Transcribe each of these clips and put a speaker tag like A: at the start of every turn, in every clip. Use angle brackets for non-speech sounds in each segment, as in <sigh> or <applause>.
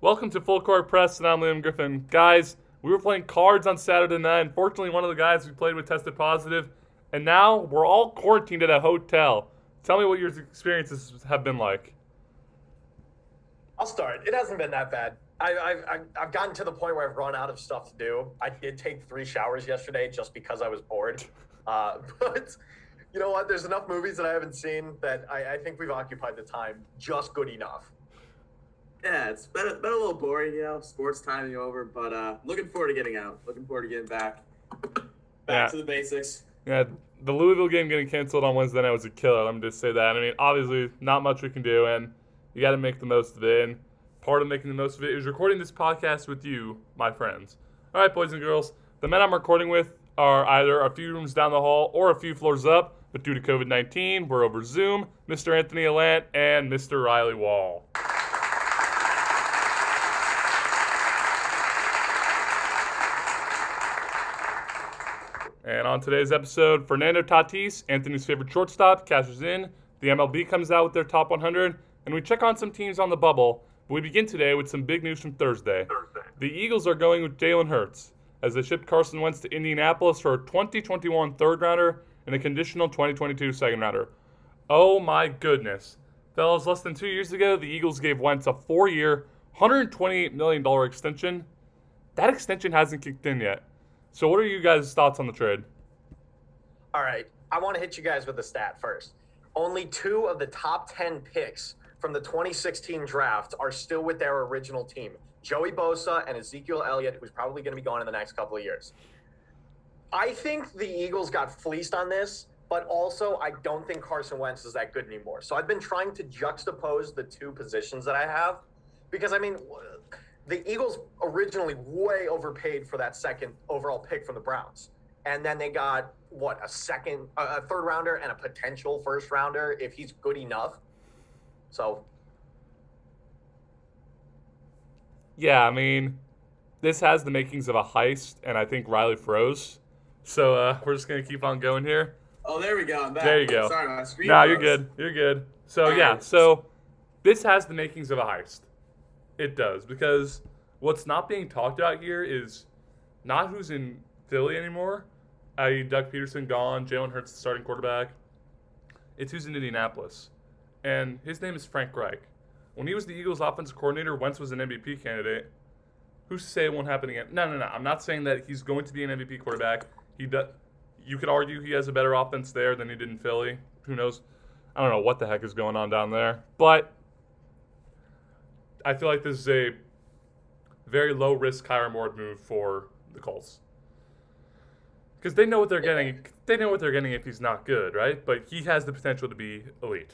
A: Welcome to Full Court Press, and I'm Liam Griffin. Guys, we were playing cards on Saturday night. Unfortunately, one of the guys we played with tested positive, and now we're all quarantined at a hotel. Tell me what your experiences have been like.
B: I'll start. It hasn't been that bad. I, I've, I've gotten to the point where I've run out of stuff to do. I did take three showers yesterday just because I was bored. <laughs> Uh, <laughs> but you know what? There's enough movies that I haven't seen that I, I think we've occupied the time just good enough.
C: Yeah, it's been, been a little boring, you know, sports timing over, but uh, looking forward to getting out. Looking forward to getting back. Back
A: Yeah.
C: to the basics.
A: Yeah, the Louisville game getting canceled on Wednesday night was a killer. Let me just say that. I mean, obviously, not much we can do, and you got to make the most of it. And part of making the most of it is recording this podcast with you, my friends. All right, boys and girls, the men I'm recording with are either a few rooms down the hall or a few floors up, but due to COVID 19, we're over Zoom. Mr. Anthony Alandt and Mr. Riley Wall. And on today's episode, Fernando Tatis, Anthony's favorite shortstop, cashes in. The MLB comes out with their top 100, and we check on some teams on the bubble. But we begin today with some big news from Thursday. The Eagles are going with Jalen Hurts as they shipped Carson Wentz to Indianapolis for a 2021 third rounder and a conditional 2022 second rounder. Oh my goodness. Fellas, less than two years ago, the Eagles gave Wentz a four year, $128 million extension. That extension hasn't kicked in yet. So, what are you guys' thoughts on the trade?
B: All right. I want to hit you guys with a stat first. Only two of the top 10 picks from the 2016 draft are still with their original team Joey Bosa and Ezekiel Elliott, who's probably going to be gone in the next couple of years. I think the Eagles got fleeced on this, but also I don't think Carson Wentz is that good anymore. So I've been trying to juxtapose the two positions that I have because, I mean, the Eagles originally way overpaid for that second overall pick from the Browns. And then they got what a second, a third rounder, and a potential first rounder if he's good enough. So
A: Yeah, I mean, this has the makings of a heist, and I think Riley froze. So uh, we're just gonna keep on going here.
C: Oh, there we go. I'm back.
A: There you go.
C: Sorry, my screen.
A: No, you're good. You're good. So
C: All
A: yeah,
C: right.
A: so this has the makings of a heist. It does because what's not being talked about here is not who's in Philly anymore. I.e., Doug Pederson gone, Jalen Hurts the starting quarterback. It's who's in Indianapolis, and his name is Frank Reich. When he was the Eagles' offensive coordinator, Wentz was an MVP candidate. Who's to say it won't happen again? No, no, no. I'm not saying that he's going to be an MVP quarterback. He does. You could argue he has a better offense there than he did in Philly. Who knows? I don't know what the heck is going on down there, but I feel like this is a very low risk Kyler Moore move for the Colts because they know what they're getting. They know what they're getting if he's not good, right? But he has the potential to be elite.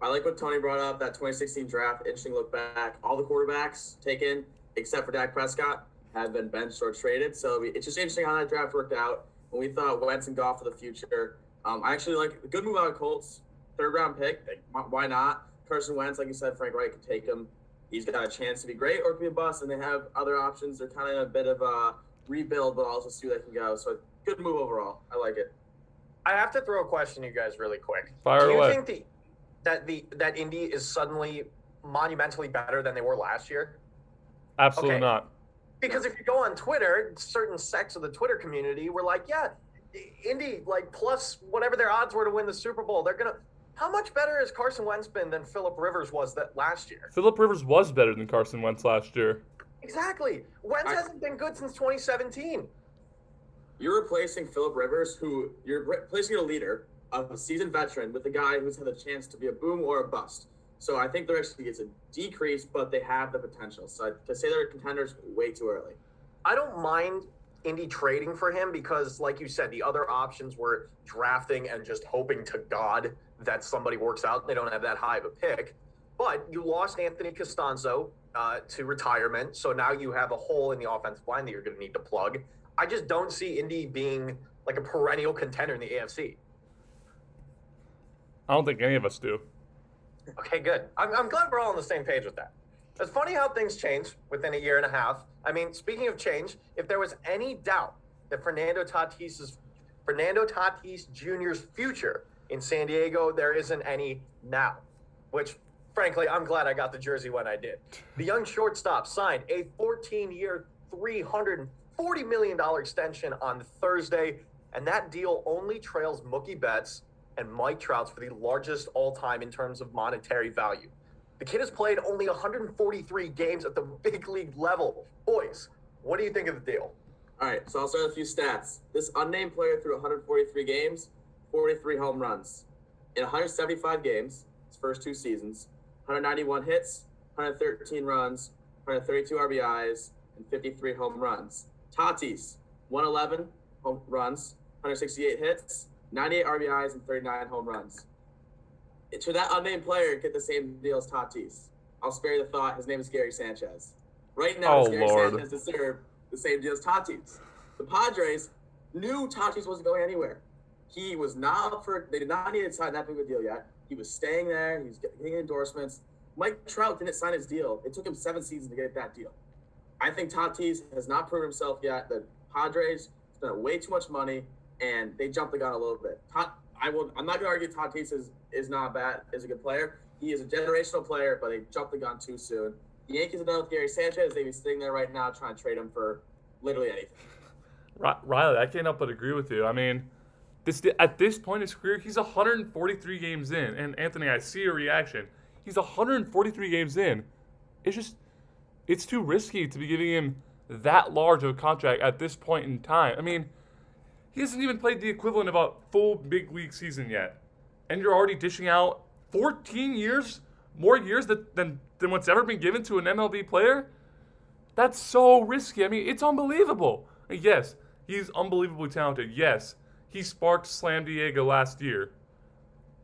C: I like what Tony brought up. That 2016 draft, interesting look back. All the quarterbacks taken, except for Dak Prescott, have been benched or traded. So it's just interesting how that draft worked out. When we thought Wentz and Goff for the future, um, I actually like a good move out of Colts. Third round pick, why not? Carson Wentz, like you said, Frank Reich could take him. He's got a chance to be great or could be a bust, and they have other options. They're kind of in a bit of a rebuild, but also see where they can go. So good move overall. I like it.
B: I have to throw a question to you guys really quick.
A: Fire
B: Do you
A: away.
B: think the, that the that Indy is suddenly monumentally better than they were last year?
A: Absolutely
B: Okay.
A: not.
B: Because if you go on Twitter, certain sects of the Twitter community were like, "Yeah, Indy like plus whatever their odds were to win the Super Bowl, they're gonna." How much better has Carson Wentz been than Philip Rivers was that last year?
A: Philip Rivers was better than Carson Wentz last year.
B: Exactly. Wentz
C: I-
B: hasn't been good since 2017.
C: You're replacing Philip Rivers, who you're replacing a leader, a seasoned veteran, with a guy who's had the chance to be a boom or a bust. So I think there actually is a decrease, but they have the potential. So to say they're contenders, way too early.
B: I don't mind Indy trading for him because, like you said, the other options were drafting and just hoping to God that somebody works out. They don't have that high of a pick. But you lost Anthony Castonzo uh, to retirement. So now you have a hole in the offensive line that you're going to need to plug. I just don't see Indy being like a perennial contender in the AFC.
A: I don't think any of us do.
B: Okay, good. I'm, I'm glad we're all on the same page with that. It's funny how things change within a year and a half. I mean, speaking of change, if there was any doubt that Fernando Tatis's Fernando Tatis Jr.'s future in San Diego, there isn't any now. Which frankly, I'm glad I got the jersey when I did. The young shortstop signed a 14-year, 340 million dollar extension on Thursday, and that deal only trails Mookie Betts and Mike Trout's for the largest all-time in terms of monetary value. The kid has played only 143 games at the big league level. Boys, what do you think of the deal?
C: All right, so I'll start with a few stats. This unnamed player threw 143 games, 43 home runs. In 175 games, his first two seasons, 191 hits, 113 runs, 132 RBIs, and 53 home runs. Tatis, 111 home runs, 168 hits, 98 RBIs, and 39 home runs. To that unnamed player, get the same deal as Tatis. I'll spare you the thought. His name is Gary Sanchez. Right now,
A: Oh,
C: Gary
A: Lord.
C: Sanchez deserve the same deal as Tatis. The Padres knew Tatis wasn't going anywhere. He was not up for. They did not need to sign that big of a deal yet. He was staying there. He was getting endorsements. Mike Trout didn't sign his deal. It took him seven seasons to get that deal. I think Tatis has not proven himself yet. The Padres spent way too much money and they jumped the gun a little bit. I will. I'm not going to argue Tatis is is not bad. Is a good player. He is a generational player, but they jumped the gun too soon. The Yankees are done with Gary Sanchez. They'd be sitting there right now trying to trade him for literally anything.
A: Riley, I can't help but agree with you. I mean, this at this point in his career, he's 143 games in. And Anthony, I see your reaction. He's 143 games in. It's just, it's too risky to be giving him that large of a contract at this point in time. I mean, he hasn't even played the equivalent of a full big league season yet, and you're already dishing out 14 years, more years that, than than what's ever been given to an MLB player. That's so risky. I mean, it's unbelievable. Yes, he's unbelievably talented. Yes, he sparked Slam Diego last year.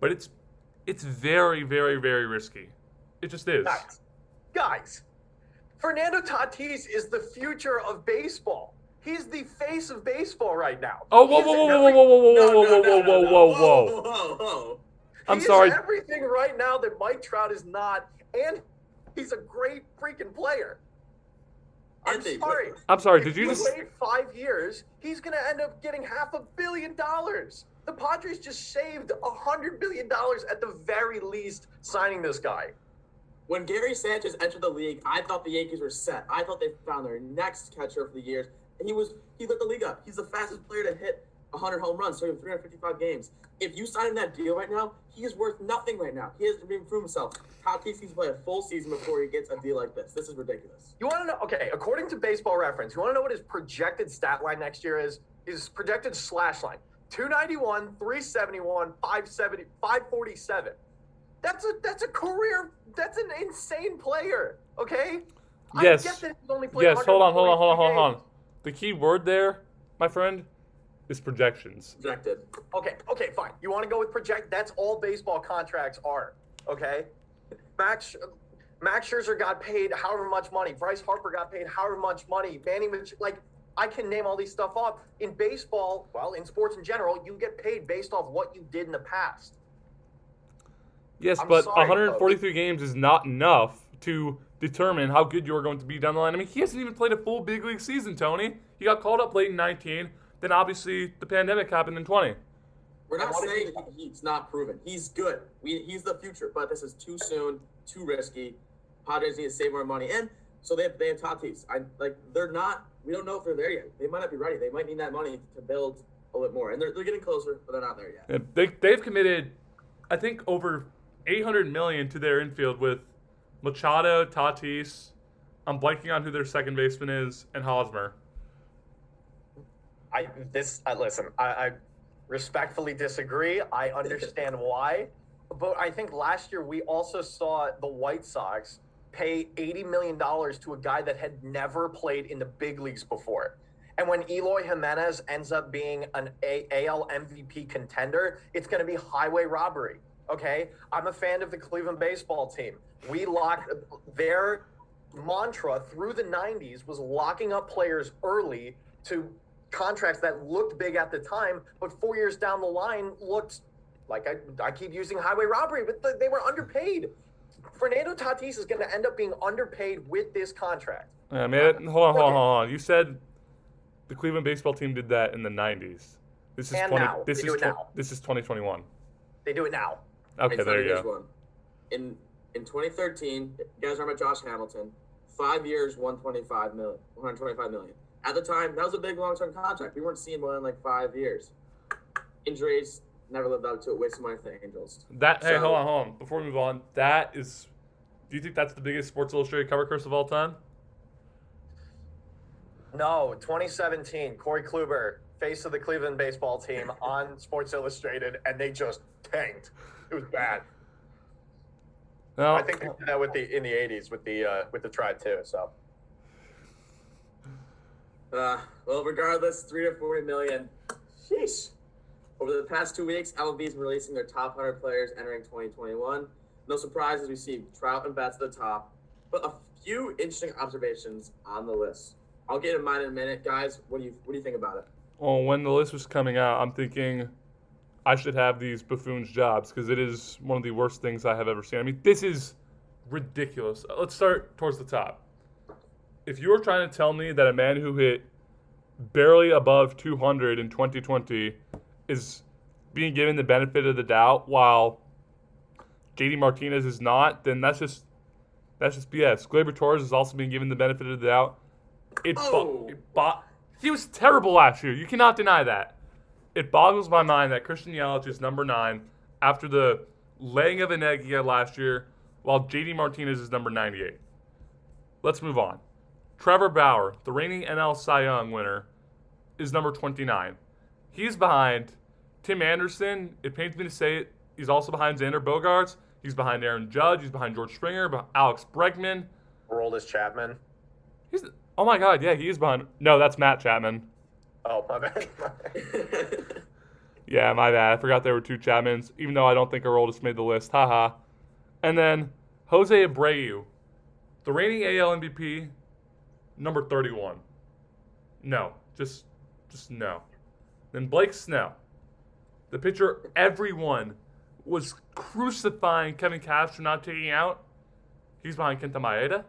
A: But it's it's very, very, very risky. It just is.
B: Guys, guys, Fernando Tatis is the future of baseball. He's the face of baseball right now.
A: Oh, whoa, whoa, whoa, whoa,
B: every-
A: whoa, whoa, whoa,
C: No,
A: whoa,
C: no,
A: whoa, whoa,
C: no, no.
A: whoa, whoa,
C: whoa, whoa, whoa.
A: I'm
B: he
A: sorry.
B: Is everything right now that Mike Trout is not, and he's a great freaking player. I'm
C: Anthony,
B: sorry.
A: I'm sorry.
B: If
A: Did you
B: he
A: just?
B: wait five years, he's going to end up getting half a billion dollars. The Padres just saved a hundred billion dollars at the very least signing this guy.
C: When Gary Sanchez entered the league, I thought the Yankees were set. I thought they found their next catcher for the years. And he was he lit the league up. He's the fastest player to hit 100 home runs, so 355 games. If you sign him that deal right now, he is worth nothing right now. He hasn't even proved himself. Tatis needs to play a full season before he gets a deal like this. This is ridiculous.
B: You want to know? Okay, according to Baseball Reference, you want to know what his projected stat line next year is? His projected slash line: 291, 371, 570, 547. That's a that's a career. That's an insane player. Okay.
A: Yes.
B: I get that he's only played
A: Yes. Hold on. Hold on. Hold on. Hold
B: 143
A: on. The key word there, my friend, is projections.
C: Projected.
B: Okay, okay, fine. You want to go with project? That's all baseball contracts are. Okay, Max Max Scherzer got paid however much money. Bryce Harper got paid however much money. Manny, Mach- like I can name all these stuff off. In baseball, well, in sports in general, you get paid based off what you did in the past.
A: Yes,
B: I'm
A: but
B: sorry,
A: 143 games is not enough to determine how good you are going to be down the line. I mean, he hasn't even played a full big league season, Tony. He got called up late in 19. Then obviously the pandemic happened in 20.
C: We're not
B: And what did
C: saying that he's not proven. He's good. We, he's the future, but this is too soon, too risky. Padres need to save more money, and so they have, they have Tatis. I like they're not. We don't know if they're there yet. They might not be ready. They might need that money to build a little bit more, and they're, they're getting closer, but they're not there yet.
A: Yeah, They they've committed, I think, over 800 million to their infield with Machado, Tatis. I'm blanking on who their second baseman is, and Hosmer.
B: I this I listen. I, I respectfully disagree. I understand <laughs> why, but I think last year we also saw the White Sox pay eighty million dollars to a guy that had never played in the big leagues before. And when Eloy Jimenez ends up being an a- AL MVP contender, it's going to be highway robbery. Okay, I'm a fan of the Cleveland baseball team. We locked their mantra through the 90s was locking up players early to contracts that looked big at the time, but four years down the line looked like I, I keep using highway robbery, but th- they were underpaid. Fernando Tatis is going to end up being underpaid with this contract.
A: Yeah, man, hold on, hold on, hold on. You said the Cleveland baseball team did that in the 90s. This is
B: And
A: 20.
B: now.
A: This
B: They
A: is tw-
B: now.
A: This is 2021.
B: They do it now.
A: Okay,
C: It's
A: there you go.
C: One. In in 2013, you guys remember Josh Hamilton? Five years, 125 million, 125 million. At the time, that was a big long-term contract. We weren't seeing one in like five years. Injuries never lived up to it. Wasted money for the Angels.
A: That hey,
C: So-
A: hold on, hold on. Before we move on, that is. Do you think that's the biggest Sports Illustrated cover curse of all time?
B: No, 2017, Corey Kluber, face of the Cleveland baseball team <laughs> on Sports Illustrated, and they just tanked. It was bad.
A: No,
B: I think they did that with the in the 80s with the uh, with the Tribe too. So
C: Uh, well, regardless, three to forty million. Sheesh. Over the past two weeks, MLB's been releasing their top 100 players entering 2021. No surprises, we see Trout and Betts at the top, but a few interesting observations on the list. I'll get in mine in a minute, guys. What do you What do you think about it?
A: Well, when the list was coming out, I'm thinking I should have these buffoons' jobs because it is one of the worst things I have ever seen. I mean, this is ridiculous. Let's start towards the top. If you were trying to tell me that a man who hit barely above 200 in 2020 is being given the benefit of the doubt while JD Martinez is not, then that's just that's just BS. Gleyber Torres is also being given the benefit of the doubt. It, bo-
C: Oh.
A: it bo- he was terrible last year. You cannot deny that. It boggles my mind that Christian Yelich is number nine after the laying of an egg he had last year, while JD Martinez is number 98. Let's move on. Trevor Bauer, the reigning NL Cy Young winner, is number 29. He's behind Tim Anderson. It pains me to say it. He's also behind Xander Bogaerts. He's behind Aaron Judge. He's behind George Springer, Alex Bregman.
B: Roldis Chapman.
A: He's oh my god, yeah, he is behind. No, that's Matt Chapman.
B: Oh my bad. <laughs>
A: Yeah, my bad. I forgot there were two Chapmans, even though I don't think Aroldis made the list. Haha. And then Jose Abreu, the reigning AL MVP, number 31. No, just just no. Then Blake Snell, the pitcher everyone was crucifying Kevin Cash for not taking out. He's behind Kenta Maeda.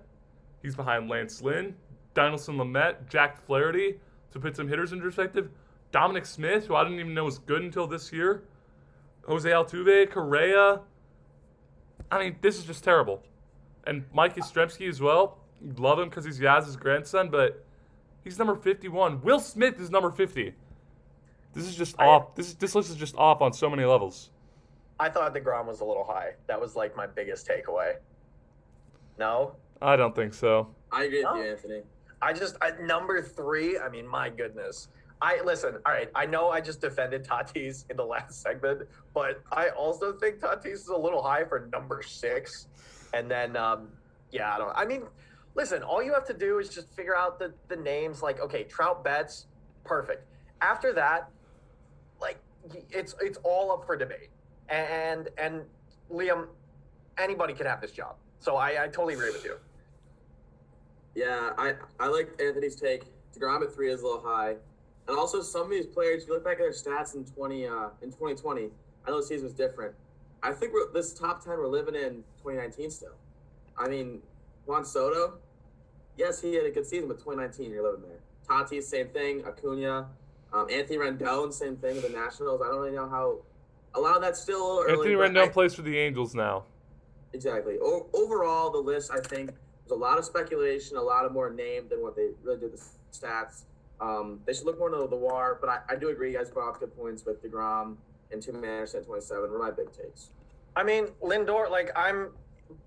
A: He's behind Lance Lynn, Dinelson Lamet, Jack Flaherty. To put some hitters in perspective, Dominic Smith, who I didn't even know was good until this year. Jose Altuve, Correa. I mean, this is just terrible. And Mike Yastrzemski as well. Love him because he's Yaz's grandson, but he's number 51. Will Smith is number 50. This is just
B: I-
A: off. This is, this list is just off on so many levels.
B: I thought deGrom was a little high. That was like my biggest takeaway. No,
A: I don't think so.
C: I agree with
B: No.
C: you, Anthony.
B: I just I, number three. I mean, my goodness. I listen. All right, I know I just defended Tatis in the <laughs> last segment, but I also think Tatis is a little high for number six. And then, um, yeah, I don't. I mean, listen. All you have to do is just figure out the the names. Like, okay, Trout Betts, perfect. After that, like, it's it's all up for debate. And and Liam, anybody can have this job. So I, I totally agree with you.
C: Yeah, I I like Anthony's take. Degrom at three is a little high, and also some of these players. You look back at their stats in twenty uh, in twenty twenty, I know the season was different. I think we're, this top ten we're living in twenty nineteen still. I mean, Juan Soto, yes, he had a good season, but twenty nineteen you're living there. Tatis, same thing. Acuna, um, Anthony Rendon, same thing with the Nationals. I don't really know how. A lot of that's still a little early.
A: Anthony Rendon
C: I-
A: plays for the Angels now.
C: Exactly. O- overall, the list, I think, there's a lot of speculation, a lot of more name than what they really do the stats. Um, they should look more into the WAR, but I, I do agree. You guys brought up good points with DeGrom and Tim Anderson at 27 were my big takes.
B: I mean, Lindor, like I'm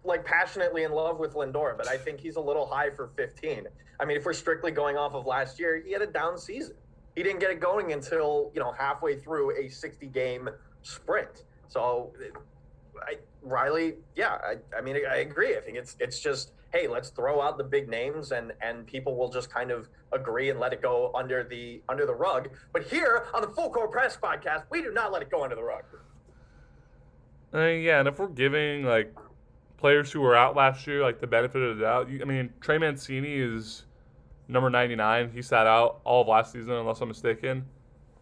B: like passionately in love with Lindor, but I think he's a little high for 15. I mean, if we're strictly going off of last year, he had a down season. He didn't get it going until, you know, halfway through a 60 game sprint. So I, Riley, yeah, I, I mean, I agree. I think it's it's just, hey, let's throw out the big names and and people will just kind of agree and let it go under the under the rug. But here on the Full Court Press podcast, we do not let it go under the rug.
A: Uh, yeah, and if we're giving like players who were out last year like the benefit of the doubt, you, I mean Trey Mancini is number 99. He sat out all of last season, unless I'm mistaken.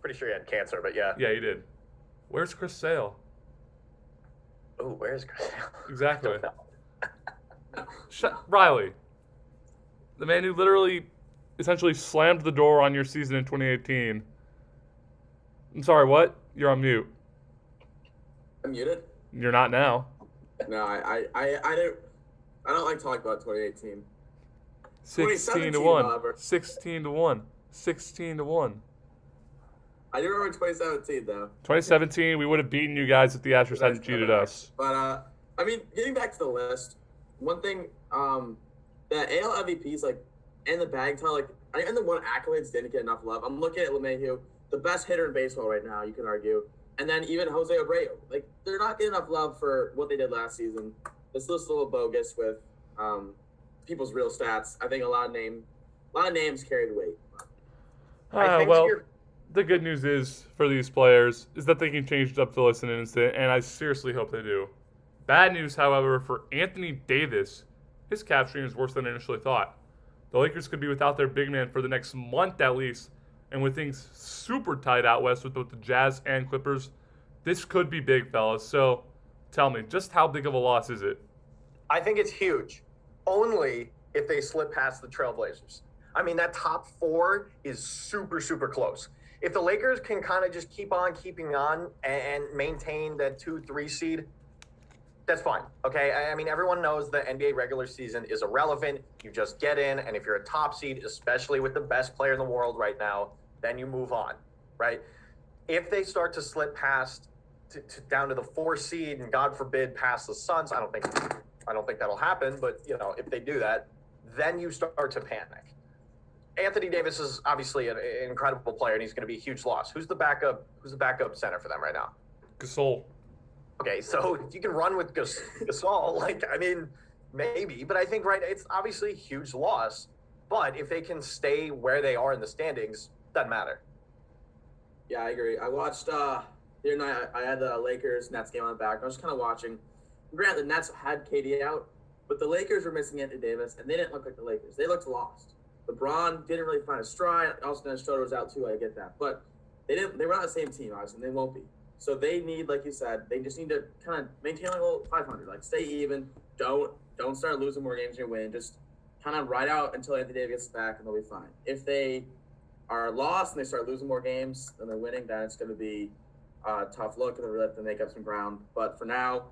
B: Pretty sure he had cancer, but yeah.
A: Yeah, he did. Where's Chris Sale?
B: Oh, where's Chris? Sale? <laughs>
A: Exactly.
B: Don't. <laughs>
A: Sh- Riley, the man who literally, essentially slammed the door on your season in 2018. I'm sorry, what? You're on mute.
C: I'm muted.
A: You're not now.
C: No, I, I, I, I don't. I don't like talking about 2018.
A: 16 to
C: 2017,
A: 1.
C: however.
A: 16 to 1. 16 to 1.
C: I do remember 2017 though.
A: 2017, we would have beaten you guys if the Astros hadn't cheated us.
C: But uh, I mean, getting back to the list, one thing, um, the AL MVPs like, and the bag tell like, and the one accolades didn't get enough love. I'm looking at LeMahieu, the best hitter in baseball right now. You can argue, and then even Jose Abreu, like they're not getting enough love for what they did last season. This list is a little bogus with um, people's real stats. I think a lot of name, a lot of names carry the weight.
B: I think
A: well, the good news is for these players is that they can change up the list in an instant, and I seriously hope they do. Bad news, however, for Anthony Davis, his calf strain is worse than initially thought. The Lakers could be without their big man for the next month at least, and with things super tight out west with both the Jazz and Clippers, this could be big, fellas. So, tell me, just how big of a loss is it?
B: I think it's huge, only if they slip past the Trailblazers. I mean, that top four is super, super close. If the Lakers can kind of just keep on keeping on and, maintain that two, three seed, that's fine. Okay. I, I mean, everyone knows the NBA regular season is irrelevant. You just get in, and if you're a top seed, especially with the best player in the world right now, then you move on, right? If they start to slip past to, to down to the four seed, and God forbid, past the Suns, I don't think I don't think that'll happen, but you know, if they do that, then you start to panic. Anthony Davis is obviously an, an incredible player, and he's going to be a huge loss. Who's the backup? Who's the backup center for them right now?
A: Gasol.
B: Okay, so if you can run with Gas- Gasol, <laughs> like I mean, maybe, but I think right, it's obviously a huge loss. But if they can stay where they are in the standings, doesn't matter.
C: Yeah, I agree. I watched uh the other night. I had the Lakers Nets game on the back. I was just kind of watching. Grant, the Nets had KD out, but the Lakers were missing Anthony Davis, and they didn't look like the Lakers. They looked lost. LeBron didn't really find a stride. Dennis Schroeder was out too. I get that, but they didn't. They were not the same team, obviously, and they won't be. So they need, like you said, they just need to kind of maintain a little 500, like stay even. Don't don't start losing more games than you win. Just kind of ride out until Anthony Davis gets back, and they'll be fine. If they are lost and they start losing more games than they're winning, then it's going to be a tough look and they really have to make up some ground. But for now,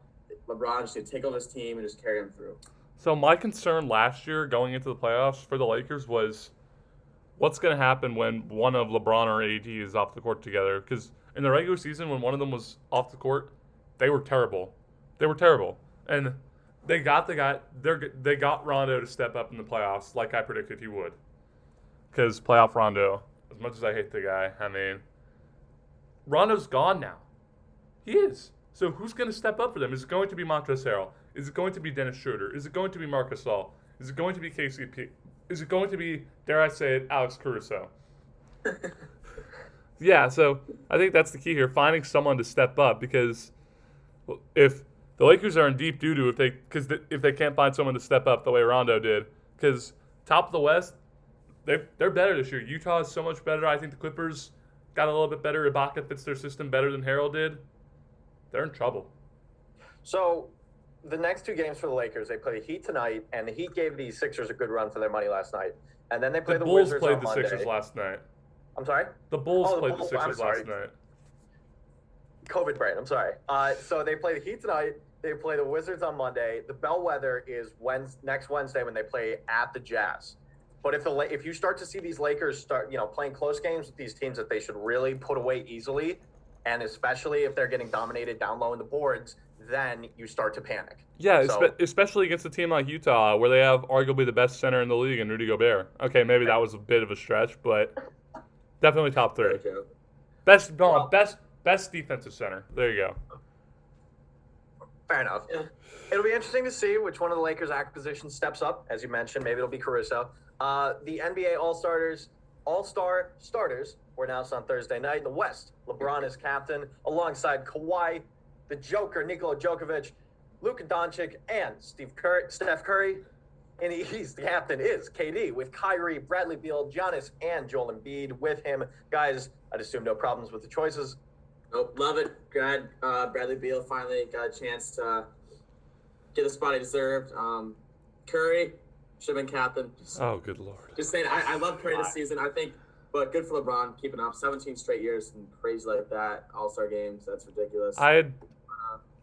C: LeBron just needs to take over his team and just carry him through.
A: So my concern last year going into the playoffs for the Lakers was what's going to happen when one of LeBron or AD is off the court together because in the regular season when one of them was off the court, they were terrible. They were terrible. And they got the guy they got Rondo to step up in the playoffs like I predicted he would. Cuz playoff Rondo, as much as I hate the guy, I mean Rondo's gone now. He is. So who's going to step up for them? Is it going to be Montrezl Harrell? Is it going to be Dennis Schroeder? Is it going to be Marc Gasol? Is it going to be KCP? Is it going to be, dare I say it, Alex Caruso? <laughs> yeah, so I think that's the key here, finding someone to step up because if the Lakers are in deep doo doo if they because if they can't find someone to step up the way Rondo did, because top of the West, they they're better this year. Utah is so much better. I think the Clippers got a little bit better. Ibaka fits their system better than Harrell did. They're in trouble.
B: So the next two games for the Lakers, they play the Heat tonight, and the Heat gave the Sixers a good run for their money last night. And then they play
A: The
B: the,
A: Bulls
B: Wizards
A: played
B: on
A: the
B: Monday.
A: Sixers last night.
B: I'm sorry,
A: The Bulls
B: Oh, the
A: played
B: Bulls,
A: the Sixers last night.
B: COVID brain. I'm sorry. Uh, so they play the Heat tonight. They play the Wizards on Monday. The bellwether is Wednesday, next Wednesday when they play at the Jazz. But if the if you start to see these Lakers start, you know, playing close games with these teams that they should really put away easily, and especially if they're getting dominated down low in the boards, then you start to panic.
A: Yeah,
B: So-
A: especially against a team like Utah, where they have arguably the best center in the league in Rudy Gobert. Okay, maybe that was a bit of a stretch, but definitely top three.
C: Joe.
A: Best, no,
B: Well-
A: best, best defensive center. There you go.
B: Fair enough.
C: Yeah.
B: It'll be interesting to see which one of the Lakers' acquisitions steps up. As you mentioned, maybe it'll be Caruso. Uh, the NBA All Starters, All Star starters were announced on Thursday night in the West. LeBron is captain alongside Kawhi, the Joker, Nikola Djokovic, Luka Doncic, and Steve Cur- Steph Curry. In the East, the captain is KD with Kyrie, Bradley Beal, Giannis, and Joel Embiid with him. Guys, I'd assume no problems with the choices.
C: Nope, love it. Glad uh, Bradley Beal finally got a chance to get the spot he deserved. Um, Curry should have been captain. Just,
A: Oh, good lord.
C: just saying, I, I love Curry this season. I think, but good for LeBron keeping up 17 straight years and crazy like that. All Star games, that's ridiculous.
A: I had,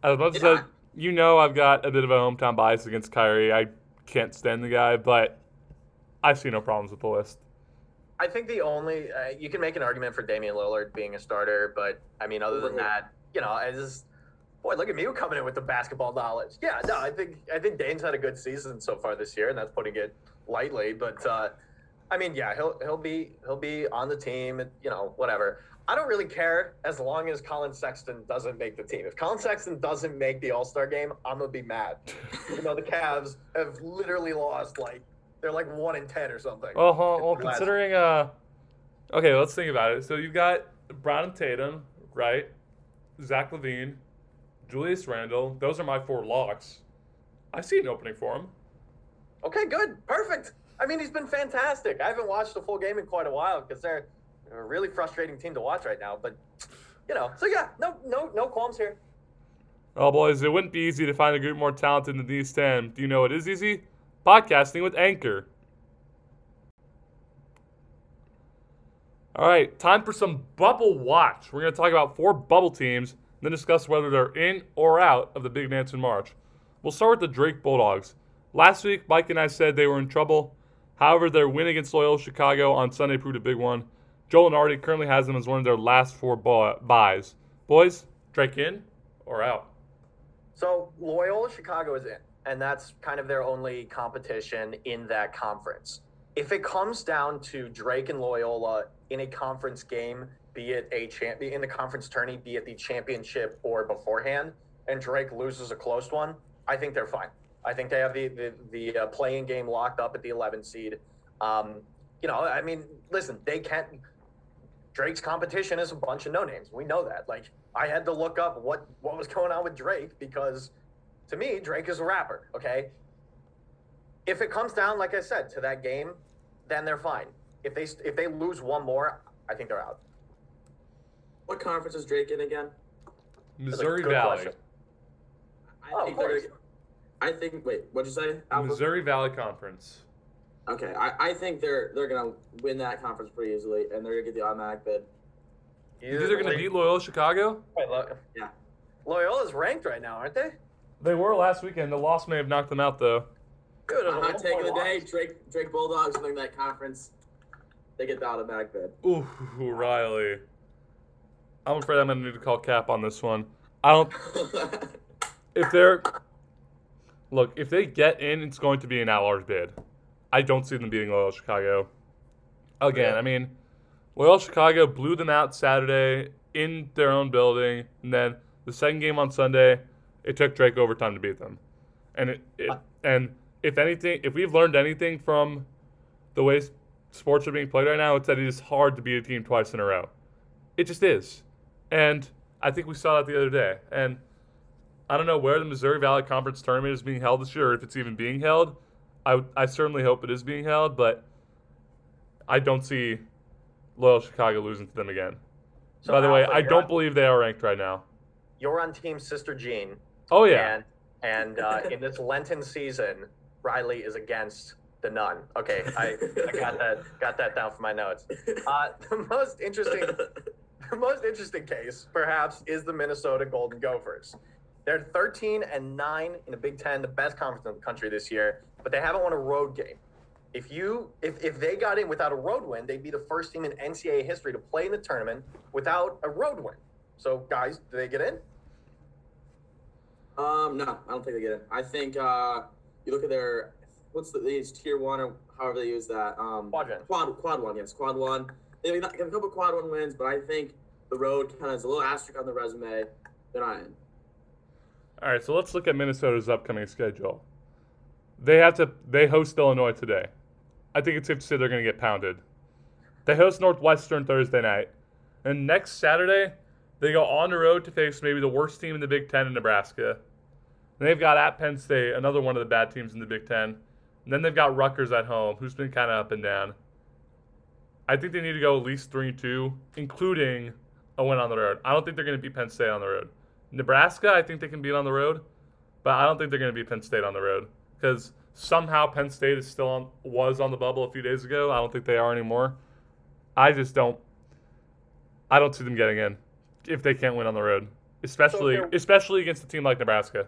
A: as much as
C: Yeah,
A: I, you know I've got a bit of a hometown bias against Kyrie. I can't stand the guy, but I see no problems with the list.
B: I think the only uh, you can make an argument for Damian Lillard being a starter, but I mean, other than that, you know, as boy, look at me coming in with the basketball knowledge. Yeah, no, I think I think Dame's had a good season so far this year, and that's putting it lightly. But uh, I mean, yeah, he'll he'll be he'll be on the team, and you know, whatever. I don't really care as long as Collin Sexton doesn't make the team. If Collin Sexton doesn't make the All Star game, I'm gonna be mad. <laughs> you know, the Cavs have literally lost like they're like one in ten or something.
A: Well, well, well considering uh, okay, let's think about it. So you've got Brown and Tatum, right? Zach LaVine, Julius Randle. Those are my four locks. I see an opening for him.
B: Okay, good, perfect. I mean, he's been fantastic. I haven't watched a full game in quite a while because they're a really frustrating team to watch right now. But you know, so yeah, no, no, no qualms here.
A: Oh, boys, it wouldn't be easy to find a group more talented than these ten. Do you know what is easy? Podcasting with Anchor. All right, time for some bubble watch. We're going to talk about four bubble teams, and then discuss whether they're in or out of the big dance in March. We'll start with the Drake Bulldogs. Last week, Mike and I said they were in trouble. However, their win against Loyola Chicago on Sunday proved a big one. Joel Lunardi currently has them as one of their last four byes. Boys, Drake in or out?
B: So Loyola Chicago is in, and that's kind of their only competition in that conference. If it comes down to Drake and Loyola in a conference game, be it a champ in the conference tourney, be it the championship or beforehand, and Drake loses a close one, I think they're fine. I think they have the the, the uh, playing game locked up at the 11 seed. Um, you know, I mean, listen, they can't. Drake's competition is a bunch of no names. We know that. Like, I had to look up what what was going on with Drake because, to me, Drake is a rapper. Okay. If it comes down, like I said, to that game, then they're fine. If they if they lose one more, I think they're out.
C: What conference is Drake in again?
A: Missouri Valley.
B: Question.
C: I
B: Oh,
C: think
B: of course.
C: they're. I think. Wait, what'd you say? Alpha?
A: Missouri Valley Conference.
C: Okay, I, I think they're they're gonna win that conference pretty easily, and they're gonna get the automatic bid.
A: You think they're going to beat Loyola Chicago?
B: Wait, look.
C: Yeah.
B: Loyola's ranked right now, aren't they?
A: They were last weekend. The loss may have knocked them out, though.
B: Good.
C: My hot take of the day: Drake Drake Bulldogs win that conference. They get the automatic bid.
A: Ooh, Riley. I'm afraid I'm going to need to call cap on this one. I don't. <laughs> If they're. Look, if they get in, it's going to be an at-large bid. I don't see them beating Loyola Chicago. Again,
B: Yeah.
A: I mean, Loyola Chicago blew them out Saturday in their own building, and then the second game on Sunday, it took Drake overtime to beat them. And it, it and if anything, if we've learned anything from the way sports are being played right now, it's that it is hard to beat a team twice in a row. It just is. And I think we saw that the other day. And I don't know where the Missouri Valley Conference tournament is being held this year, or if it's even being held. I, I certainly hope it is being held, but I don't see Loyola Chicago losing to them again.
B: So,
A: By the way, I don't
B: on-
A: believe they are ranked right now.
B: You're on Team Sister Jean.
A: Oh yeah,
B: And and uh, in this Lenten season, Riley is against the nun. Okay, I, I got <laughs> that got that down for my notes. Uh, the most interesting the most interesting case, perhaps, is the Minnesota Golden Gophers. They're 13 and 9 in the Big Ten, the best conference in the country this year, but they haven't won a road game. If you if, if they got in without a road win, they'd be the first team in NCAA history to play in the tournament without a road win. So guys, do they get in?
C: Um, no, I don't think they get in. I think uh, you look at their what's the they use tier one or however they use that. Um,
B: Quadrant.
C: Quad quad one, yes, quad one. They have a couple quad one wins, but I think the road kind of has a little asterisk on the resume. They're not in.
A: All right, so let's look at Minnesota's upcoming schedule. They have to they host Illinois today. I think it's safe to say they're going to get pounded. They host Northwestern Thursday night, and next Saturday they go on the road to face maybe the worst team in the Big Ten in Nebraska. And they've got at Penn State, another one of the bad teams in the Big Ten. And then they've got Rutgers at home, who's been kind of up and down. I think they need to go at least three and two, including a win on the road. I don't think they're going to beat Penn State on the road. Nebraska, I think they can beat on the road, but I don't think they're going to beat Penn State on the road because somehow Penn State is still on was on the bubble a few days ago. I don't think they are anymore. I just don't. I don't see them getting in if they can't win on the road, especially
B: they're-
A: especially against a team like Nebraska.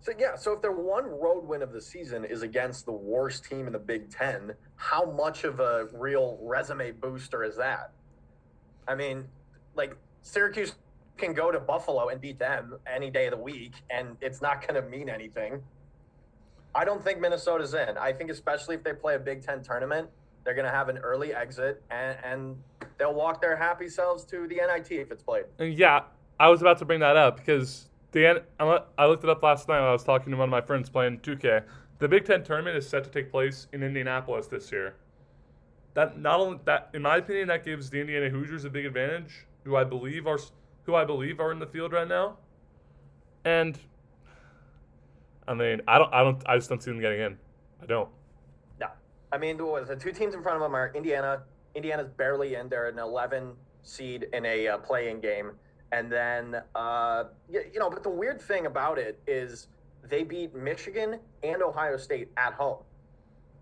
B: So yeah, so if their one road win of the season is against the worst team in the Big Ten, how much of a real resume booster is that? I mean, like Syracuse can go to Buffalo and beat them any day of the week, and it's not going to mean anything. I don't think Minnesota's in. I think especially if they play a Big Ten tournament, they're going to have an early exit, and, and they'll walk their happy selves to the NIT if it's played.
A: Yeah, I was about to bring that up because the I looked it up last night when I was talking to one of my friends playing 2K. The Big Ten tournament is set to take place in Indianapolis this year. That not only that, in my opinion, that gives the Indiana Hoosiers a big advantage, who I believe are who I believe are in the field right now. And I mean, I don't, I don't, I just don't see them getting in. I don't.
B: No, I mean, the two teams in front of them are Indiana. Indiana's barely in. They're an 11 seed in a uh, play-in game, and then uh, you, you know. But the weird thing about it is they beat Michigan and Ohio State at home,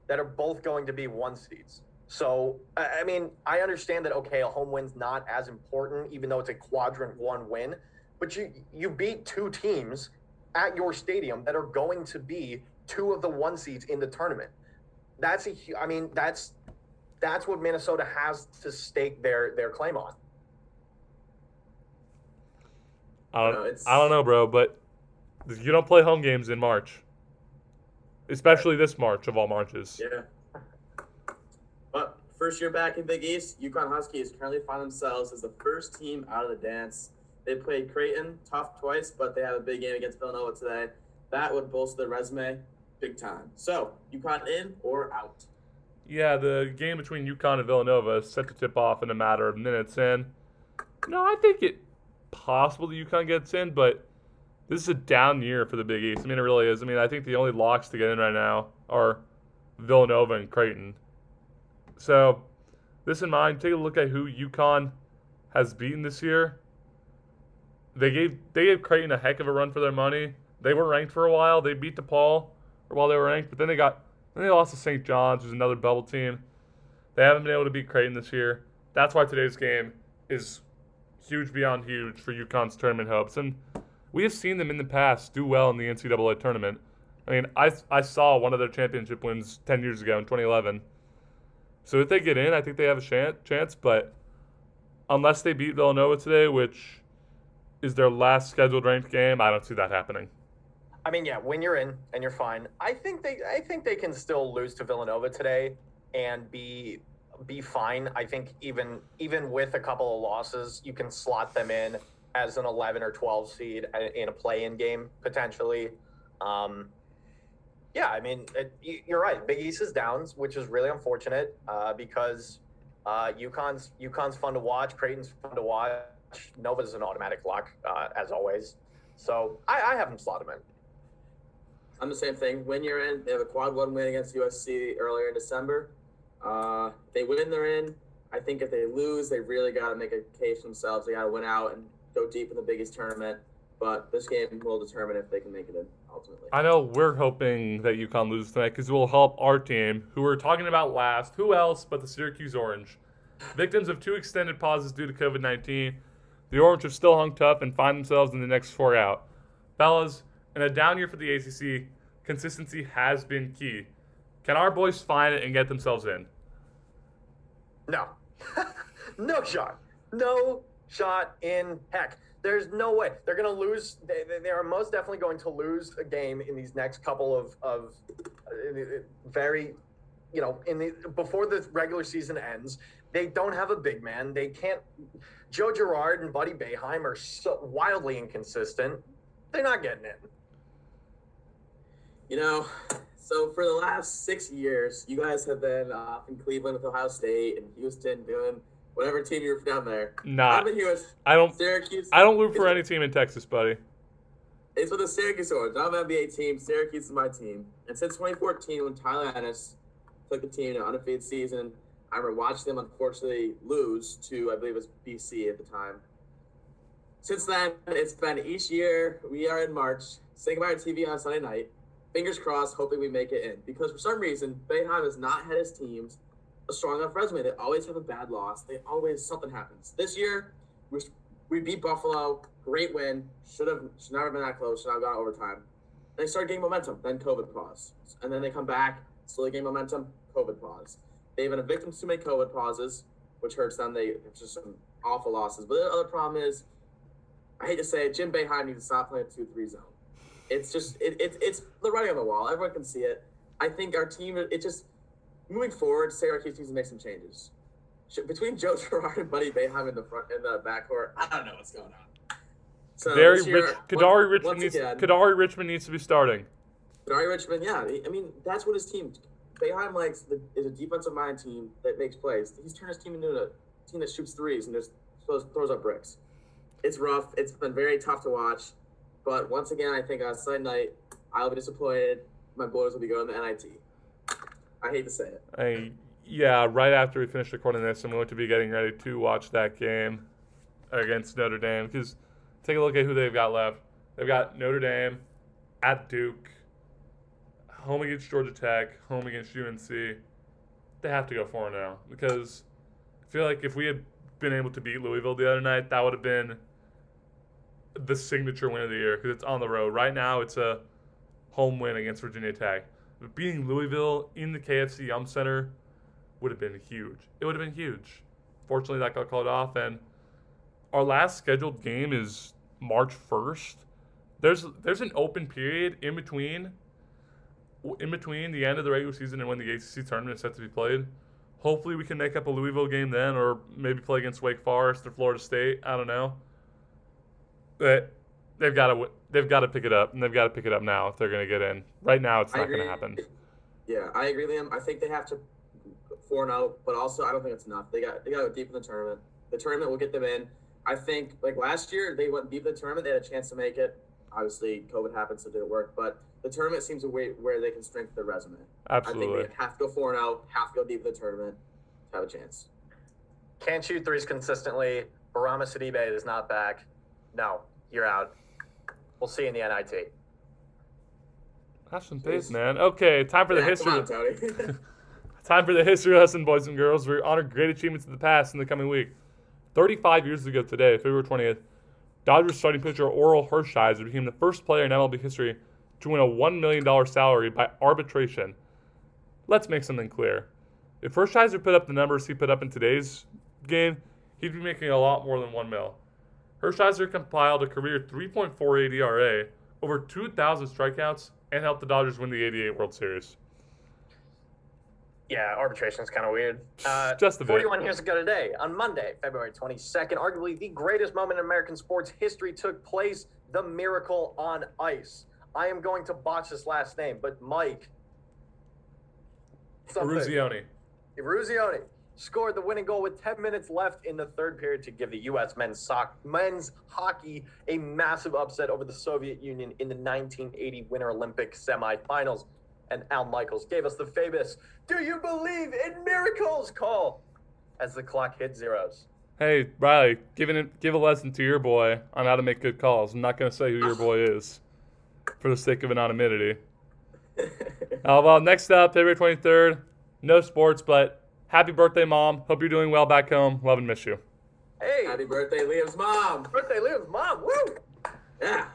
B: that are both going to be one seeds. So, I mean, I understand that, okay, a home win's not as important, even though it's a quadrant one win, but you, you beat two teams at your stadium that are going to be two of the one seeds in the tournament. That's a, I mean, that's, that's what Minnesota has to stake their, their claim on.
A: I don't, I don't know, bro, but you don't play home games in March, especially this March of all Marches.
C: Yeah. First year back in Big East, UConn Huskies currently find themselves as the first team out of the dance. They played Creighton tough twice, but they have a big game against Villanova today. That would bolster their resume big time. So, UConn in or out?
A: Yeah, the game between UConn and Villanova is set to tip off in a matter of minutes. And no, I think it possible that UConn gets in, but this is a down year for the Big East. I mean, it really is. I mean, I think the only locks to get in right now are Villanova and Creighton. So, this in mind, take a look at who UConn has beaten this year. They gave they gave Creighton a heck of a run for their money. They were ranked for a while. They beat DePaul while they were ranked, but then they got then they lost to St. John's, who's another bubble team. They haven't been able to beat Creighton this year. That's why today's game is huge beyond huge for UConn's tournament hopes. And we have seen them in the past do well in the NCAA tournament. I mean, I, I saw one of their championship wins 10 years ago in 2011. So if they get in, I think they have a chance. But unless they beat Villanova today, which is their last scheduled ranked game, I don't see that happening.
B: I mean, yeah, when you're in and you're fine, I think they I think they can still lose to Villanova today and be be fine. I think even even with a couple of losses, you can slot them in as an 11 or 12 seed in a play-in game potentially. Um, yeah, I mean, it, you're right. Big East is downs, which is really unfortunate uh, because uh, UConn's UConn's fun to watch. Creighton's fun to watch. Nova's an automatic lock, uh, as always. So I, I have them slot them in.
C: I'm the same thing. When you're in, they have a quad one win against USC earlier in December. Uh, they win, they're in. I think if they lose, they really got to make a case themselves. They got to win out and go deep in the Big East tournament. But this game will determine if they can make it in ultimately.
A: I know we're hoping that UConn loses tonight because it will help our team, who we're talking about last. Who else but the Syracuse Orange? Victims of two extended pauses due to COVID 19. The Orange have still hung tough and find themselves in the next four out. Fellas, in a down year for the ACC, consistency has been key. Can our boys find it and get themselves in?
B: No. <laughs> no shot. No shot in heck. There's no way they're going to lose. They, they, are most definitely going to lose a game in these next couple of of uh, very, you know, in the before the regular season ends. They don't have a big man. They can't. Joe Girard and Buddy Boeheim are so wildly inconsistent. They're not getting in.
C: You know, so for the last six years, you guys have been uh, in Cleveland with Ohio State and Houston doing whatever team you're down there.
A: Nah, I've been here with I don't. Syracuse. I don't root for any team in Texas, buddy.
C: It's with the Syracuse Orange. I'm an NBA team. Syracuse is my team. And since 2014, when Tyler Ennis took the team to an undefeated season, I remember watching them unfortunately lose to I believe it was BC at the time. Since then, it's been each year. We are in March, saying goodbye to TV on Sunday night. Fingers crossed, hoping we make it in. Because for some reason, Boeheim has not had his teams a strong enough resume. They always have a bad loss. They always something happens. This year, we, we beat Buffalo. Great win. Should have should not have been that close. Should have gone overtime. They started gaining momentum, then COVID pause. And then they come back, slowly gain momentum, COVID pause. They've been a victim to many COVID pauses, which hurts them. They it's just some awful losses. But the other problem is, I hate to say it, Jim Boeheim needs to stop playing two three zone. It's just it, it it's the writing on the wall. Everyone can see it. I think our team it just moving forward, Syracuse needs to make some changes. Between Joe Girard and Buddy Boeheim in the front in the backcourt, I don't know what's going on.
A: So Very year, rich. Kadary Richmond needs again, Kadary Richmond needs to be starting.
C: Kadary Richmond, yeah. I mean, that's what his team. Boeheim likes the, is a defensive mind team that makes plays. He's turned his team into a team that shoots threes and just throws, throws up bricks. It's rough. It's been very tough to watch. But once again, I think on Sunday night, I'll be disappointed. My boys will be going to the NIT. I hate to say it.
A: I, yeah, right after we finish recording this, I'm going to be getting ready to watch that game against Notre Dame because take a look at who they've got left. They've got Notre Dame at Duke, home against Georgia Tech, home against UNC. They have to go 4 now oh, because I feel like if we had been able to beat Louisville the other night, that would have been the signature win of the year because it's on the road. Right now, it's a home win against Virginia Tech. Beating Louisville in the KFC Yum Center would have been huge. It would have been huge. Fortunately, that got called off, and our last scheduled game is March 1st. There's there's an open period in between in between the end of the regular season and when the ACC tournament is set to be played. Hopefully, we can make up a Louisville game then, or maybe play against Wake Forest or Florida State. I don't know. But they've got to they've got to pick it up, and they've got to pick it up now if they're going to get in. Right now, it's not going to happen.
C: Yeah, I agree, Liam. I think they have to four and out, but also I don't think it's enough. They got they got to go deep in the tournament. The tournament will get them in. I think like last year they went deep in the tournament. They had a chance to make it. Obviously, COVID happened, so it didn't work. But the tournament seems a way where they can strengthen their resume.
A: Absolutely.
C: I think they have to go four and out, have to go deep in the tournament to have a chance.
B: Can't shoot threes consistently. Bourama Sidibe is not back. No, you're out. We'll see you in the NIT.
A: Have some faith, man. Okay, time for the yeah, history. On, <laughs> time for the history lesson, boys and girls. We honor great achievements of the past in the coming week. 35 years ago today, February 20th, Dodgers starting pitcher Orel Hershiser became the first player in MLB history to win a $1 million salary by arbitration. Let's make something clear. If Hershiser put up the numbers he put up in today's game, he'd be making a lot more than 1 mil. Hershiser compiled a career 3.48 ERA, over 2,000 strikeouts, and helped the Dodgers win the 88 World Series.
B: Yeah, arbitration is kind of weird. <sighs> Uh,
A: Just a bit.
B: 41 years ago today, on Monday, February 22nd, arguably the greatest moment in American sports history took place the miracle on ice. I am going to botch this last name, but Mike.
A: Eruzione.
B: Eruzione scored the winning goal with 10 minutes left in the third period to give the U.S. men's, soc- men's hockey a massive upset over the Soviet Union in the 1980 Winter Olympic semifinals and Al Michaels gave us the famous "Do you believe in miracles?" call as the clock hit zeros.
A: Hey Riley, giving it, give a lesson to your boy on how to make good calls. I'm not going to say who your boy is for the sake of anonymity. <laughs> uh, well, next up, February 23rd. No sports, but happy birthday, mom. Hope you're doing well back home. Love and miss you.
B: Hey,
C: happy birthday, Liam's mom.
B: Birthday, Liam's mom. Woo!
C: Yeah,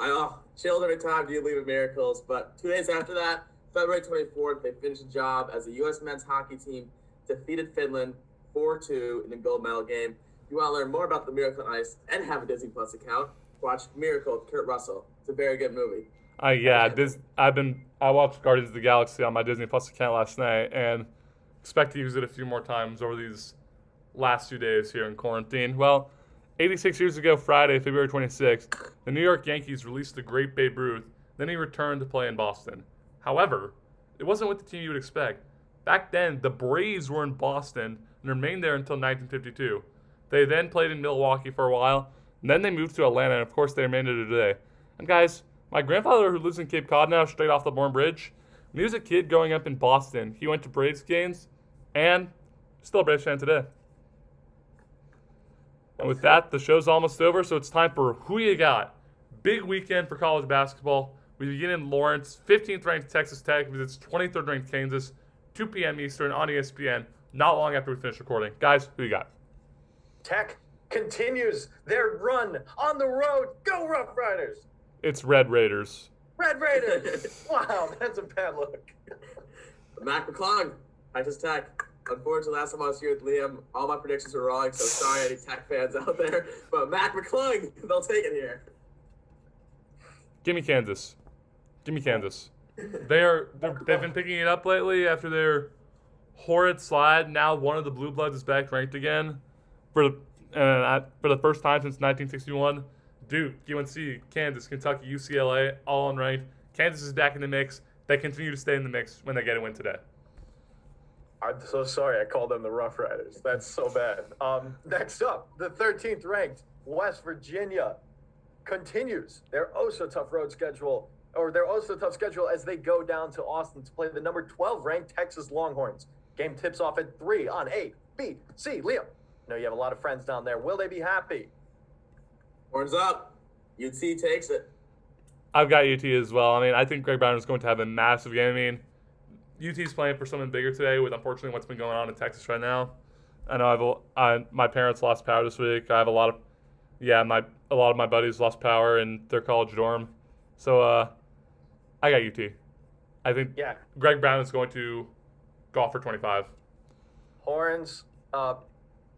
C: I uh, chilled every time do you leave at Miracles. But two days after that, February 24th, they finished the job as the U.S. men's hockey team defeated Finland 4-2 in the gold medal game. If you want to learn more about the Miracle on Ice and have a Disney Plus account, watch Miracle with Kurt Russell. It's a very good movie.
A: Uh, yeah, this I've been I watched Guardians of the Galaxy on my Disney Plus account last night and expect to use it a few more times over these last few days here in quarantine. Well, 86 years ago, Friday, February 26th, the New York Yankees released the great Babe Ruth. Then he returned to play in Boston. However, it wasn't with the team you would expect. Back then, the Braves were in Boston and remained there until 1952. They then played in Milwaukee for a while, and then they moved to Atlanta, and of course, they remained there today. And guys, my grandfather, who lives in Cape Cod now, straight off the Bourne Bridge, when he was a kid growing up in Boston, he went to Braves games, and still a Braves fan today. And with that, the show's almost over, so it's time for Who You Got. Big weekend for college basketball. We begin in Lawrence. 15th ranked Texas Tech visits 23rd ranked Kansas. 2 p.m. Eastern on ESPN. Not long after we finish recording. Guys, who you got?
B: Tech continues their run on the road. Go Rough Riders!
A: It's Red Raiders.
B: Red Raiders. <laughs> wow, that's a bad look.
C: Mac McClung, Texas Tech. Unfortunately, last time I was here with Liam, all my predictions were wrong, so sorry any Tech fans out there. But Mac McClung, <laughs> they'll take it here.
A: Give me Kansas. Give me Kansas. They are they've been picking it up lately after their horrid slide. Now one of the blue bloods is back ranked again for the and for the first time since 1961. Duke, UNC, Kansas, Kentucky, UCLA, all unranked. Kansas is back in the mix. They continue to stay in the mix when they get a win today.
B: I'm so sorry I called them the Rough Riders. That's so bad. Um, next up, the 13th ranked West Virginia continues their oh so tough road schedule, or their oh so tough schedule as they go down to Austin to play the number 12 ranked Texas Longhorns. Game tips off at 3 on A, B, C. Liam, I know you have a lot of friends down there. Will they be happy?
C: Horns up. UT takes it.
A: I've got UT as well. I mean, I think Greg Brown is going to have a massive game. I mean, UT's playing for something bigger today with unfortunately what's been going on in Texas right now. I know I've a- I, my parents lost power this week. I have a lot of yeah, my a lot of my buddies lost power in their college dorm. So uh I got UT. I think
B: Yeah,
A: Greg Brown is going to golf for 25.
B: Horns, uh,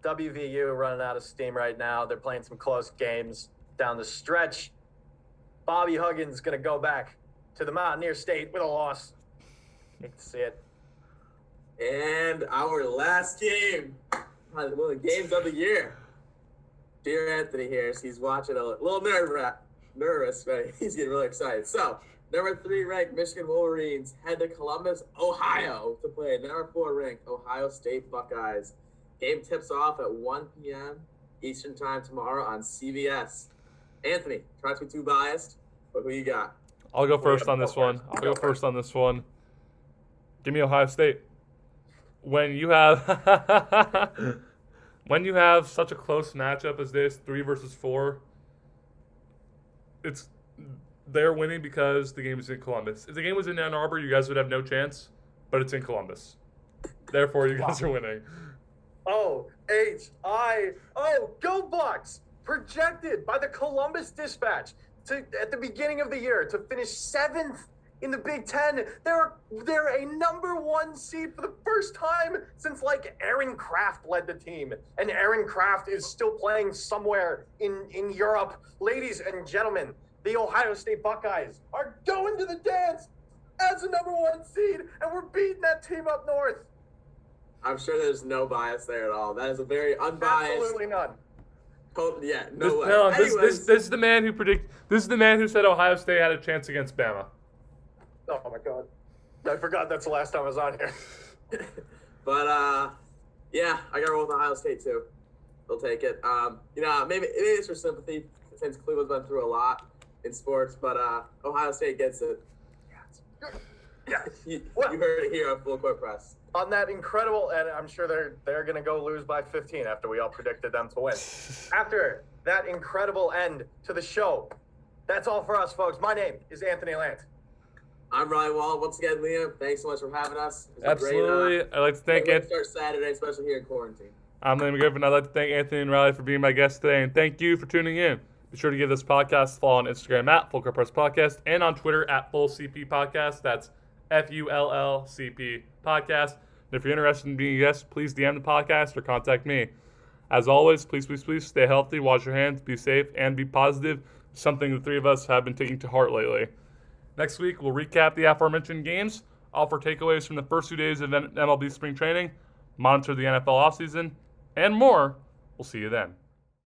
B: WVU running out of steam right now. They're playing some close games down the stretch. Bobby Huggins going to go back to the Mountaineer State with a loss. Hate to see it.
C: And our last game, one of the games of the year. Dear Anthony here, so he's watching a little nerve nervous, but <laughs> he's getting really excited. So, number three ranked Michigan Wolverines head to Columbus, Ohio to play number four ranked Ohio State Buckeyes. Game tips off at 1 p.m. Eastern Time tomorrow on CBS. Anthony, try to be too biased, but who you got?
A: I'll go first on this one. I'll
B: Go
A: go first on this one. Give me Ohio State. When you have <laughs> when you have such a close matchup as this, three versus four, it's they're winning because the game is in Columbus. If the game was in Ann Arbor, you guys would have no chance, but it's in Columbus. Therefore, you guys are winning.
B: O H I O Go Bucks projected by the Columbus Dispatch to at the beginning of the year to finish seventh in the Big Ten. They're they're a number one seed for the first time since like Aaron Craft led the team, and Aaron Craft is still playing somewhere in in Europe. Ladies and gentlemen, the Ohio State Buckeyes are going to the dance as the number one seed, and we're beating that team up north.
C: I'm sure there's no bias there at all. That is a very unbiased.
B: Absolutely none.
C: Total, yeah,
A: This,
C: no way.
A: no, this, this, this is the man who predict. This is the man who said Ohio State had a chance against Bama.
B: Oh my god. I forgot that's the last time I was on here. <laughs>
C: but uh, yeah, I got to roll with Ohio State too. They'll take it. Um, you know, maybe maybe it's for sympathy since Cleveland's been through a lot in sports, but uh, Ohio State gets it.
B: Yeah. <laughs>
C: You, <laughs>
B: Well-
C: you heard it here on Full Court Press.
B: On that incredible, and I'm sure they're they're gonna go lose by 15 after we all predicted them to win. After that incredible end to the show, that's all for us, folks. My name is Anthony Alandt.
C: I'm Riley Wall. Once again, Liam, thanks so much for having us. It
A: Absolutely.
C: Great, uh,
A: I'd like to thank
C: great way
A: Anthony.
C: start Saturday, especially here in quarantine.
A: I'm Liam Griffin. I'd like to thank Anthony and Riley for being my guests today, and thank you for tuning in. Be sure to give this podcast a follow on Instagram at Full Court Press Podcast and on Twitter at Full CP Podcast. That's F U L L C P Podcast. And if you're interested in being a guest, please DM the podcast or contact me. As always, please, please, please stay healthy, wash your hands, be safe, and be positive. Something the three of us have been taking to heart lately. Next week, we'll recap the aforementioned games, offer takeaways from the first two days of MLB spring training, monitor the NFL offseason, and more. We'll see you then.